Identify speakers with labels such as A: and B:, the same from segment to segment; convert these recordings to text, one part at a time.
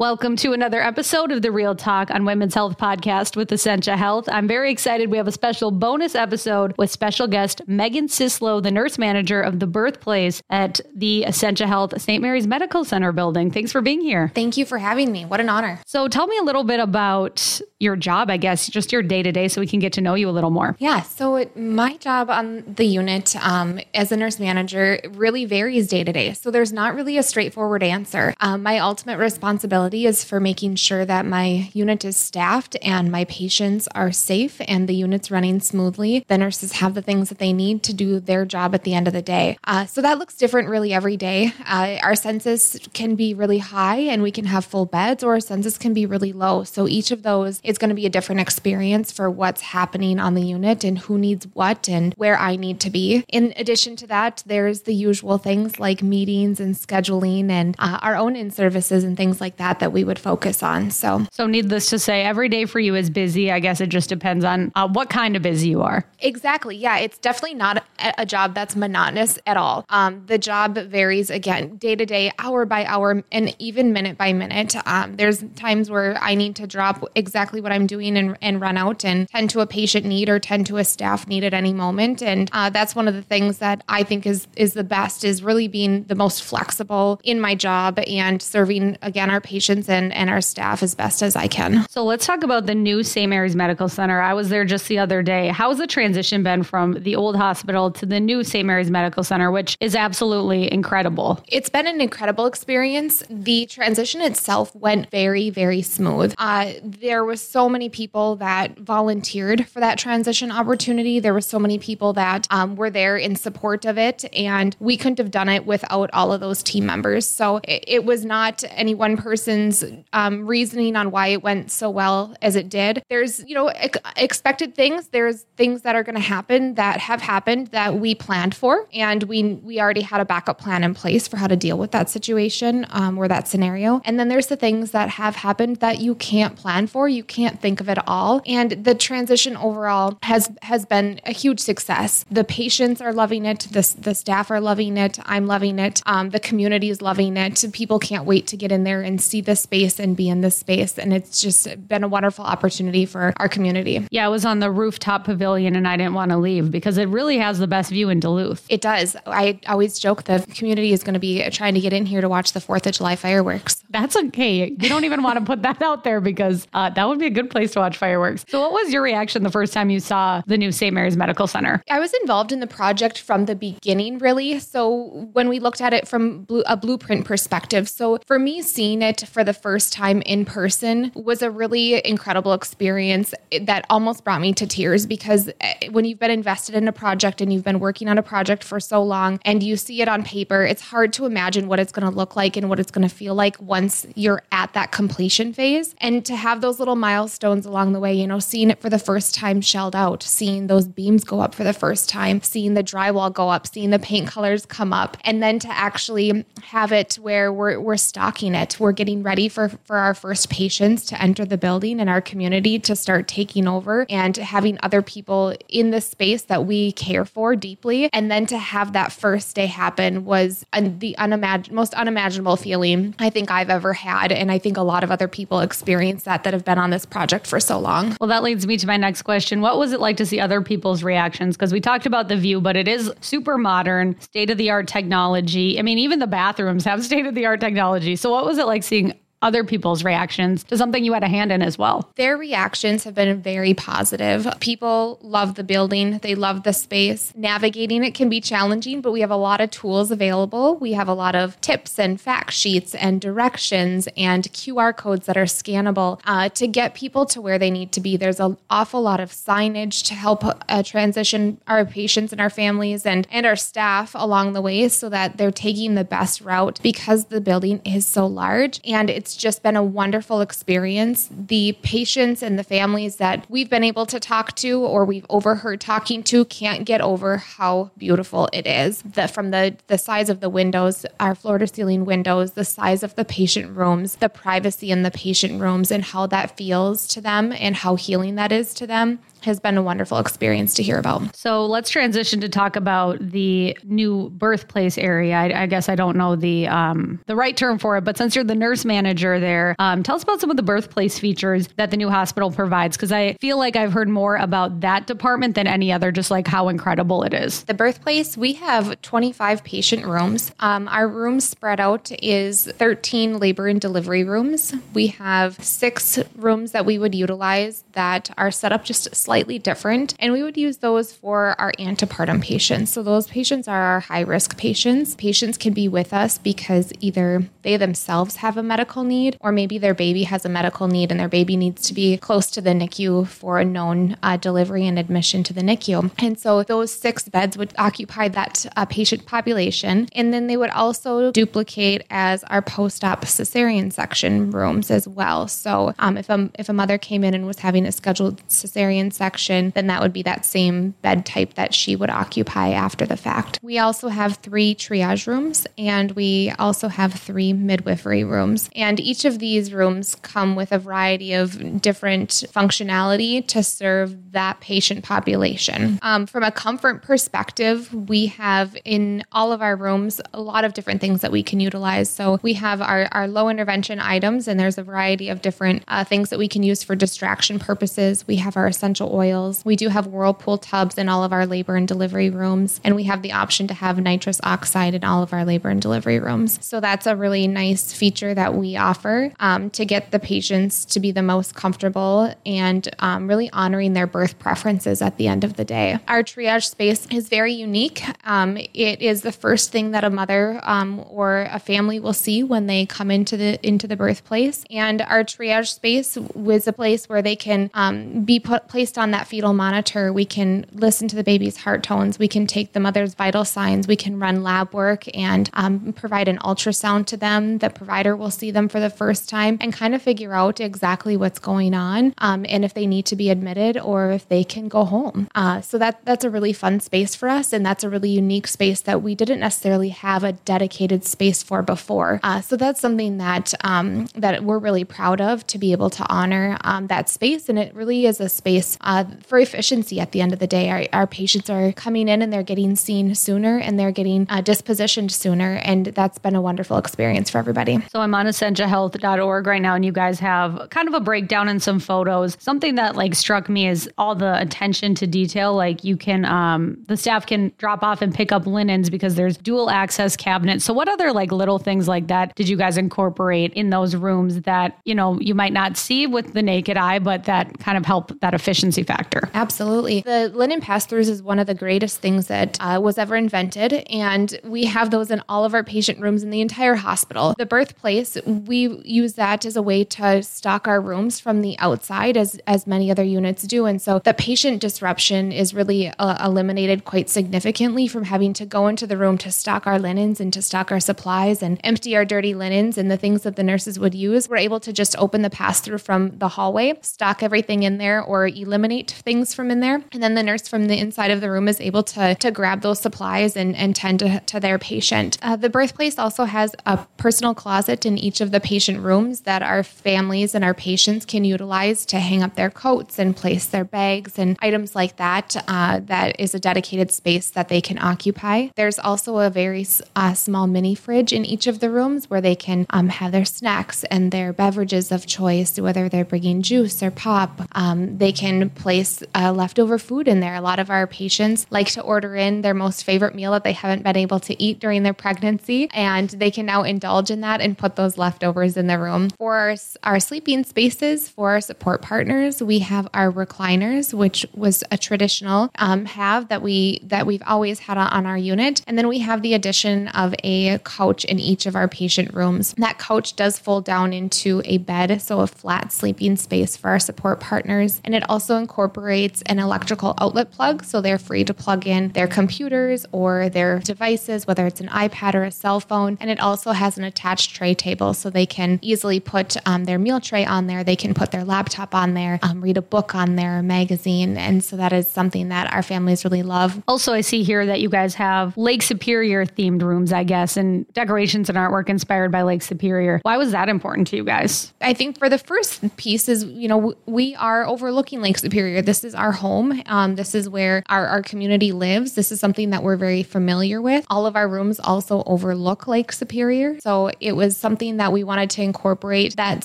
A: Welcome to another episode of the Real Talk on Women's Health podcast with Essentia Health. I'm very excited. We have a special bonus episode with special guest Megan Sislow, the nurse manager of the birthplace at the Essentia Health St. Mary's Medical Center building. Thanks for being here.
B: Thank you for having me. What an honor.
A: So, tell me a little bit about your job, I guess, just your day to day, so we can get to know you a little more.
B: Yeah. So, it, my job on the unit um, as a nurse manager really varies day to day. So, there's not really a straightforward answer. Um, my ultimate responsibility is for making sure that my unit is staffed and my patients are safe and the unit's running smoothly. The nurses have the things that they need to do their job at the end of the day. Uh, so that looks different really every day. Uh, our census can be really high and we can have full beds, or our census can be really low. So each of those is going to be a different experience for what's happening on the unit and who needs what and where I need to be. In addition to that, there's the usual things like meetings and scheduling and uh, our own in services and things like that that we would focus on. So,
A: so needless to say, every day for you is busy. I guess it just depends on uh, what kind of busy you are.
B: Exactly. Yeah, it's definitely not a, a job that's monotonous at all. Um, the job varies again day to day, hour by hour, and even minute by minute. Um, there's times where I need to drop exactly what I'm doing and, and, run out and tend to a patient need or tend to a staff need at any moment. And uh, that's one of the things that I think is is the best is really being the most flexible in my job and serving again our patients patients and, and our staff as best as I can.
A: So let's talk about the new St. Mary's Medical Center. I was there just the other day. How's the transition been from the old hospital to the new St. Mary's Medical Center, which is absolutely incredible?
B: It's been an incredible experience. The transition itself went very, very smooth. Uh, there was so many people that volunteered for that transition opportunity. There were so many people that um, were there in support of it, and we couldn't have done it without all of those team members. So it, it was not any one person's um, reasoning on why it went so well as it did. There's, you know, ex- expected things. There's things that are going to happen that have happened that we planned for, and we we already had a backup plan in place for how to deal with that situation um, or that scenario. And then there's the things that have happened that you can't plan for. You can't think of it all. And the transition overall has has been a huge success. The patients are loving it. The the staff are loving it. I'm loving it. Um, the community is loving it. People can't wait to get in there and see this space and be in this space. And it's just been a wonderful opportunity for our community.
A: Yeah, I was on the rooftop pavilion and I didn't want to leave because it really has the best view in Duluth.
B: It does. I always joke the community is going to be trying to get in here to watch the 4th of July fireworks.
A: That's okay. You don't even want to put that out there because uh, that would be a good place to watch fireworks. So, what was your reaction the first time you saw the new St. Mary's Medical Center?
B: I was involved in the project from the beginning, really. So, when we looked at it from a blueprint perspective, so for me, seeing it for the first time in person was a really incredible experience that almost brought me to tears because eh, when you've been invested in a project and you've been working on a project for so long and you see it on paper, it's hard to imagine what it's going to look like and what it's going to feel like once you're at that completion phase. And to have those little milestones along the way, you know, seeing it for the first time shelled out, seeing those beams go up for the first time, seeing the drywall go up, seeing the paint colors come up, and then to actually have it where we're, we're stocking it, we're getting ready for for our first patients to enter the building and our community to start taking over and having other people in the space that we care for deeply. And then to have that first day happen was the unimagin- most unimaginable feeling I think I've ever had. And I think a lot of other people experience that that have been on this project for so long.
A: Well, that leads me to my next question. What was it like to see other people's reactions? Because we talked about the view, but it is super modern, state of the art technology. I mean, even the bathrooms have state of the art technology. So, what was it like seeing other people's reactions to something you had a hand in as well?
B: Their reactions have been very positive. People love the building, they love the space. Navigating it can be challenging, but we have a lot of tools available. We have a lot of tips and fact sheets and directions and QR codes that are scannable uh, to get people to where they need to be. There's an awful lot of signage to help uh, transition our patients and our families and, and our staff along the way so that they're taking the best route because the building is so large and it's it's just been a wonderful experience. The patients and the families that we've been able to talk to or we've overheard talking to can't get over how beautiful it is. The, from the, the size of the windows, our floor to ceiling windows, the size of the patient rooms, the privacy in the patient rooms, and how that feels to them and how healing that is to them. Has been a wonderful experience to hear about.
A: So let's transition to talk about the new birthplace area. I, I guess I don't know the um, the right term for it, but since you're the nurse manager there, um, tell us about some of the birthplace features that the new hospital provides because I feel like I've heard more about that department than any other. Just like how incredible it is.
B: The birthplace we have 25 patient rooms. Um, our rooms spread out is 13 labor and delivery rooms. We have six rooms that we would utilize that are set up just slightly different. And we would use those for our antepartum patients. So those patients are our high risk patients. Patients can be with us because either they themselves have a medical need or maybe their baby has a medical need and their baby needs to be close to the NICU for a known uh, delivery and admission to the NICU. And so those six beds would occupy that uh, patient population. And then they would also duplicate as our post op cesarean section rooms as well. So um, if, a, if a mother came in and was having a scheduled cesarean section, then that would be that same bed type that she would occupy after the fact. We also have three triage rooms and we also have three midwifery rooms. And each of these rooms come with a variety of different functionality to serve that patient population. Um, from a comfort perspective, we have in all of our rooms a lot of different things that we can utilize. So we have our, our low intervention items, and there's a variety of different uh, things that we can use for distraction purposes. We have our essential oils. We do have whirlpool tubs in all of our labor and delivery rooms, and we have the option to have nitrous oxide in all of our labor and delivery rooms. So that's a really nice feature that we offer um, to get the patients to be the most comfortable and um, really honoring their birth preferences at the end of the day. Our triage space is very unique. Um, it is the first thing that a mother um, or a family will see when they come into the into the birthplace, and our triage space was a place where they can um, be put placed on that fetal monitor. We can listen to the baby's heart tones. We can take the mother's vital signs. We can run lab work and um, provide an ultrasound to them. The provider will see them for the first time and kind of figure out exactly what's going on um, and if they need to be admitted or if they can go home. Uh, so that that's a really fun space for us, and that's a really unique space that we didn't necessarily have a dedicated space for before. Uh, so that's something that um, that we're really proud of to be able to honor um, that space, and it really is a space uh, for efficiency. At the end of the day, our, our, patients are coming in and they're getting seen sooner, and they're getting uh, dispositioned sooner, and that's been a wonderful experience for everybody.
A: So I'm on essentiahealth.org right now, and you guys have kind of a breakdown and some photos. Something that like struck me is all the attention to detail. Like you can, um, the staff can drop off and pick up linens because there's dual access cabinets. So what other like little things like that did you guys incorporate in those rooms that you know you might not see with the naked eye, but that kind of help that efficiency factor?
B: Absolutely. The linen pass throughs is one of the greatest things that uh, was ever invented, and we have those in all of our patient rooms in the entire hospital. The birthplace, we use that as a way to stock our rooms from the outside, as as many other units do, and so the patient disruption is really uh, eliminated quite significantly from having to go into the room to stock our linens and to stock our supplies and empty our dirty linens and the things that the nurses would use. We're able to just open the pass through from the hallway, stock everything in there, or eliminate things from in there, and then the nurse from the inside of the room is able to to grab those supplies and and tend to, to their patient. Uh, the birthplace also has a personal closet in each of the patient rooms that our families and our patients can utilize to hang up their coats and place their bags and items like that. Uh, that is a dedicated space that they can occupy. There's also a very uh, small mini fridge in each of the rooms where they can um, have their snacks and their beverages of choice, whether they're bringing juice or pop. Um, they can place uh, leftover food in there. A lot of our patients like to order in their most favorite meal that they haven't been able to eat during their pregnancy, and they can now indulge in that and put those leftovers in the room. For our, our sleeping spaces, for our support partners, we have our recliners, which was a traditional um, have that we that we've always had on our unit, and then we have the addition of a couch in each of our patient rooms. That couch does fold down into a bed, so a flat sleeping space for our support partners, and it also incorporates an electrical outlet plug, so they're free to plug in their computers or their devices, whether it's an iPad or a cell phone, and it also has an attached tray table, so they can easily put um, their meal tray on there. They can put their laptop on there, um, read a book on there, a magazine, and so that is something that our families really love.
A: Also, I see here that you guys have Lake Superior themed rooms, I guess, and decorations and artwork inspired by Lake Superior. Why was that important to you guys?
B: I think for the first piece is, you know, we are overlooking Lake Superior. This is our home. Um, this is where our, our community lives. This is something that we're very familiar with. All of our rooms also overlook Lake Superior. So it was something that we wanted to incorporate that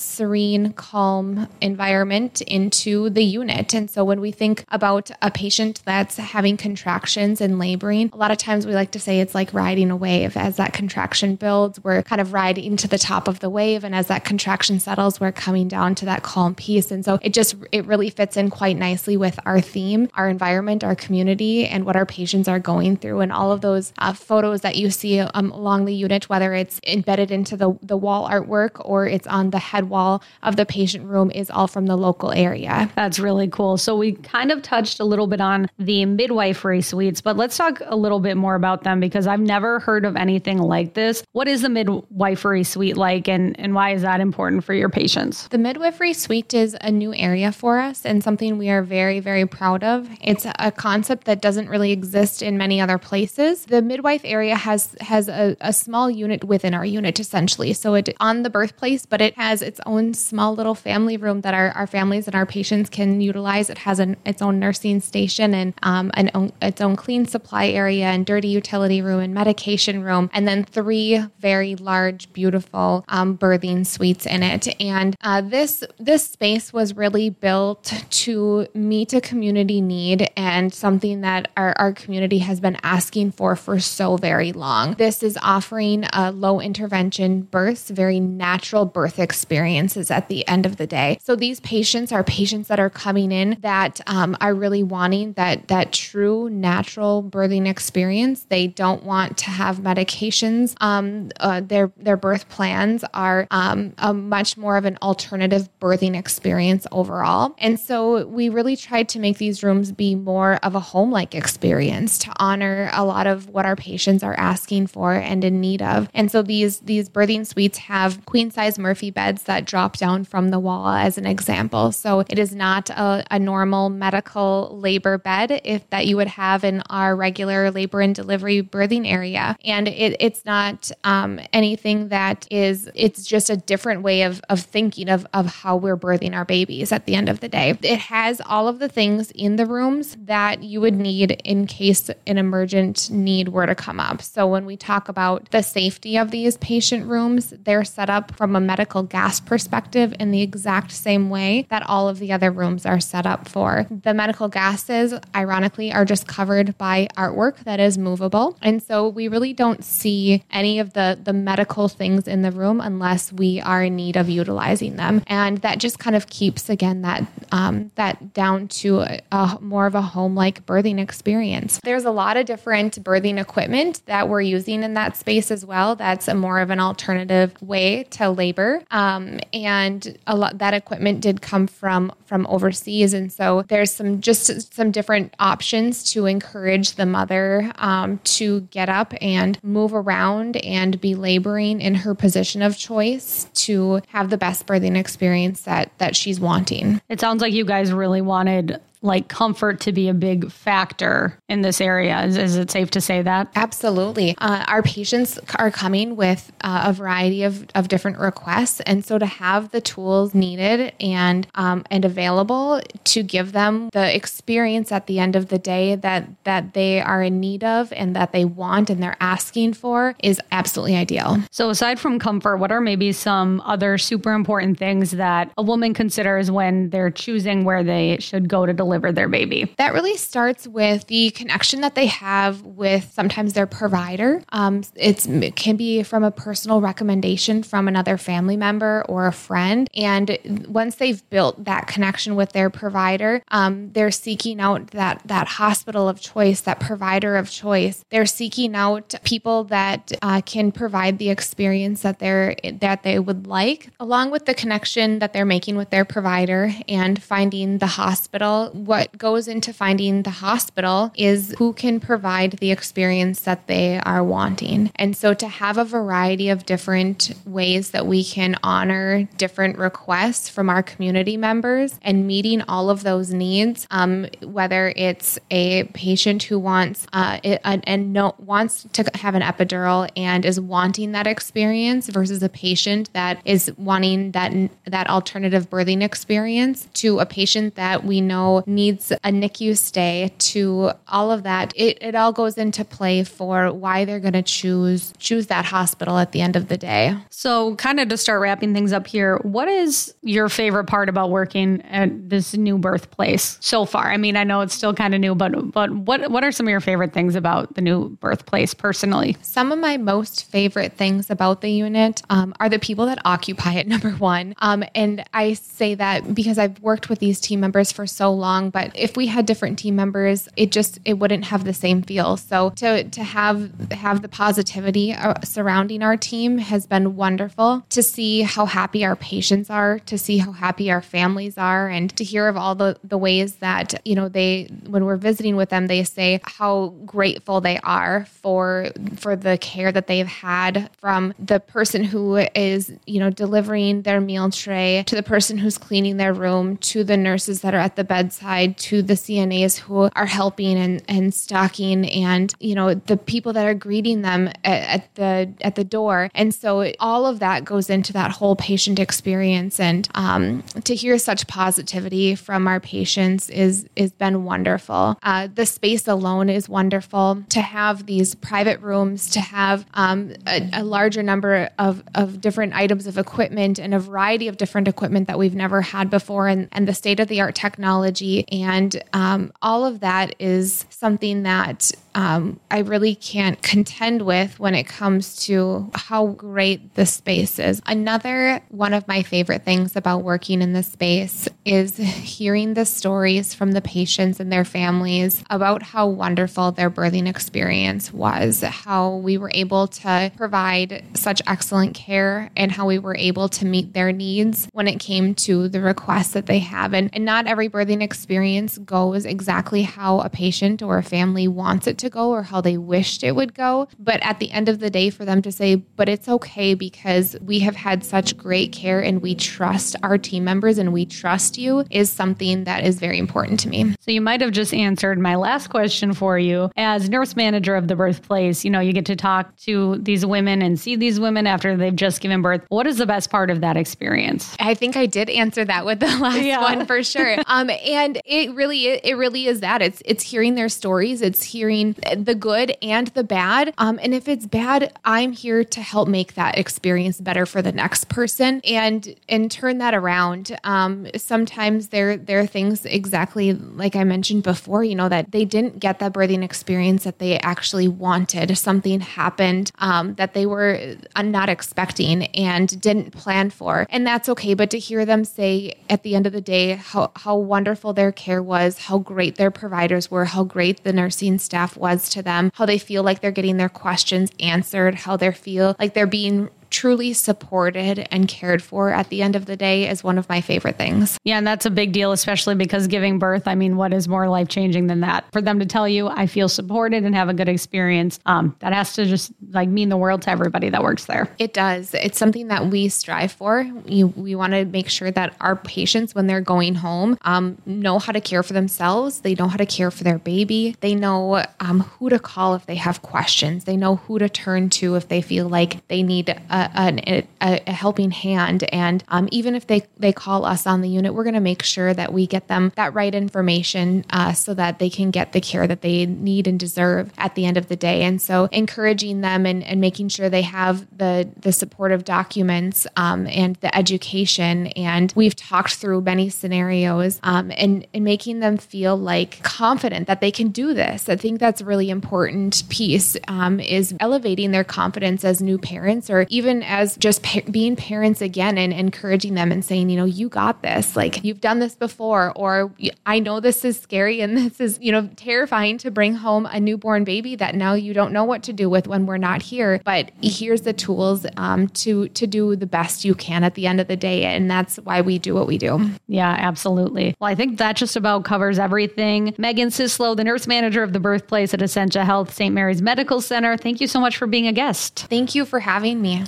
B: serene, calm environment into the unit. And so when we think about a patient that's having contractions and laboring, a lot of times we like to say it's like riding a wave. As that contraction builds, we're kind of riding to the top of the wave. And as that contraction settles, we're coming down to that calm peace. And so it just, it really fits in quite nicely with our theme, our environment, our community, and what our patients are going through. And all of those uh, photos that you see um, along the unit, whether it's embedded into the, the wall artwork or it's on the head wall of the patient room, is all from the local area.
A: That's really cool. So we kind of touched a little bit on the midwifery suites, but let's talk a little bit more about them because I've never heard of anything like this. What is the midwifery suite like and, and why is that important for your patients?
B: The midwifery suite is a new area for us and something we are very, very proud of. It's a concept that doesn't really exist in many other places. The midwife area has has a, a small unit within our unit essentially. So it on the birthplace, but it has its own small little family room that our, our families and our patients can utilize. It has an, its own nursing station and um, an own, its own clean supply area and dirty utility room and medication room, and then three very large, beautiful um, birthing suites in it. And uh, this this space was really built to meet a community need and something that our, our community has been asking for for so very long. This is offering a low intervention births, very natural birth experiences at the end of the day. So these patients are patients that are coming in that um, are really wanting that that true natural birthing experience. They don't want to have medications. Um, uh, their their birth plans are um, a much more of an alternative birthing experience overall. And so we really tried to make these rooms be more of a home like experience to honor a lot of what our patients are asking for and in need of. And so these these birthing suites have queen size Murphy beds that drop down from the wall as an example. So it is not a, a normal medical labor bed if that you would have in our regular labor and delivery birthing area. And it, it's not um, anything that is it's just a different way of, of thinking of, of how we're birthing our babies at the end of the day. It has all of the things in the rooms that you would need in case an emergent need were to come up. So when we talk about the safety of these patient rooms, they're set up from a medical gas perspective in the exact same way that all of the other rooms are set up for. The medical gases, ironically, are just covered by artwork that is movable. And so we really don't see any of the, the medical things in the room unless we are in need of utilizing them. And that just kind of keeps, again, that, um, that down to a, a more of a home like birthing experience. There's a lot of different birthing equipment that we're using in that space as well. That's a more of an alternative way to labor. Um, and a lot that equipment did come from from overseas. And so there's some just some different options to encourage the mother um, to get up and move around and be laboring in her position of choice to have the best birthing experience that that she's wanting.
A: It sounds like you guys really wanted like comfort to be a big factor in this area. Is, is it safe to say that?
B: Absolutely. Uh, our patients are coming with uh, a variety of, of different requests. And so to have the tools needed and, um, and available to give them the experience at the end of the day that, that they are in need of and that they want and they're asking for is absolutely ideal.
A: So aside from comfort, what are maybe some other super important things that a woman considers when they're choosing where they should go to deliver deliver their baby.
B: That really starts with the connection that they have with sometimes their provider. Um, it can be from a personal recommendation from another family member or a friend. And once they've built that connection with their provider, um, they're seeking out that that hospital of choice, that provider of choice. They're seeking out people that uh, can provide the experience that they're that they would like, along with the connection that they're making with their provider and finding the hospital what goes into finding the hospital is who can provide the experience that they are wanting. And so to have a variety of different ways that we can honor different requests from our community members and meeting all of those needs, um, whether it's a patient who wants uh, and no, wants to have an epidural and is wanting that experience versus a patient that is wanting that that alternative birthing experience to a patient that we know needs a NICU stay to all of that, it, it all goes into play for why they're going to choose choose that hospital at the end of the day.
A: So, kind of to start wrapping things up here, what is your favorite part about working at this new birthplace so far? I mean, I know it's still kind of new, but but what what are some of your favorite things about the new birthplace personally?
B: Some of my most favorite things about the unit um, are the people that occupy it. Number one, um, and I say that because I've worked with these team members for so long. But if we had different team members, it just it wouldn't have the same feel. So to to have have the positivity uh, surrounding our team has been wonderful. To see how happy our patients are, to see how happy our families are, and to hear of all the the ways that you know they when we're visiting with them, they say how grateful they are for for the care that they've had from the person who is you know delivering their meal tray to the person who's cleaning their room to the nurses that are at the bedside to the CNAs who are helping and, and stocking and you know the people that are greeting them at, at the at the door. And so all of that goes into that whole patient experience. And um, to hear such positivity from our patients is is been wonderful. Uh, the space alone is wonderful. To have these private rooms to have um, a, a larger number of, of different items of equipment and a variety of different equipment that we've never had before and, and the state of the art technology. And um, all of that is something that um, I really can't contend with when it comes to how great the space is. Another one of my favorite things about working in this space is hearing the stories from the patients and their families about how wonderful their birthing experience was, how we were able to provide such excellent care, and how we were able to meet their needs when it came to the requests that they have. And, and not every birthing experience goes exactly how a patient or a family wants it to go or how they wished it would go. But at the end of the day, for them to say, but it's okay because we have had such great care and we trust our team members and we trust you is something that is very important to me.
A: So you might have just answered my last question for you. As nurse manager of the birthplace, you know, you get to talk to these women and see these women after they've just given birth. What is the best part of that experience?
B: I think I did answer that with the last yeah. one for sure. um, and it really, it really is that it's it's hearing their stories, it's hearing the good and the bad. Um, and if it's bad, I'm here to help make that experience better for the next person and and turn that around. Um, sometimes there there are things exactly like I mentioned before, you know, that they didn't get that birthing experience that they actually wanted. Something happened um, that they were uh, not expecting and didn't plan for, and that's okay. But to hear them say at the end of the day how how wonderful their care was, how great their providers were, how great the nursing staff to them, how they feel like they're getting their questions answered, how they feel like they're being truly supported and cared for at the end of the day is one of my favorite things.
A: Yeah, and that's a big deal, especially because giving birth, I mean, what is more life changing than that? For them to tell you, I feel supported and have a good experience, um, that has to just like mean the world to everybody that works there.
B: It does. It's something that we strive for. We, we want to make sure that our patients, when they're going home, um, know how to care for themselves. They know how to care for their baby. They know um, who to call if they have questions. They know who to turn to if they feel like they need a, a, a, a helping hand. And um, even if they, they call us on the unit, we're going to make sure that we get them that right information uh, so that they can get the care that they need and deserve at the end of the day. And so encouraging them and, and making sure they have the, the supportive documents um, and the education. And we've talked through many scenarios um, and, and making them feel like confident that they can do this. I think that's a really important piece um, is elevating their confidence as new parents or even even as just pa- being parents again and encouraging them and saying, you know, you got this. Like you've done this before, or I know this is scary and this is, you know, terrifying to bring home a newborn baby that now you don't know what to do with when we're not here. But here's the tools um, to to do the best you can at the end of the day, and that's why we do what we do.
A: Yeah, absolutely. Well, I think that just about covers everything. Megan Sislow, the nurse manager of the birthplace at Essentia Health St. Mary's Medical Center. Thank you so much for being a guest.
B: Thank you for having me.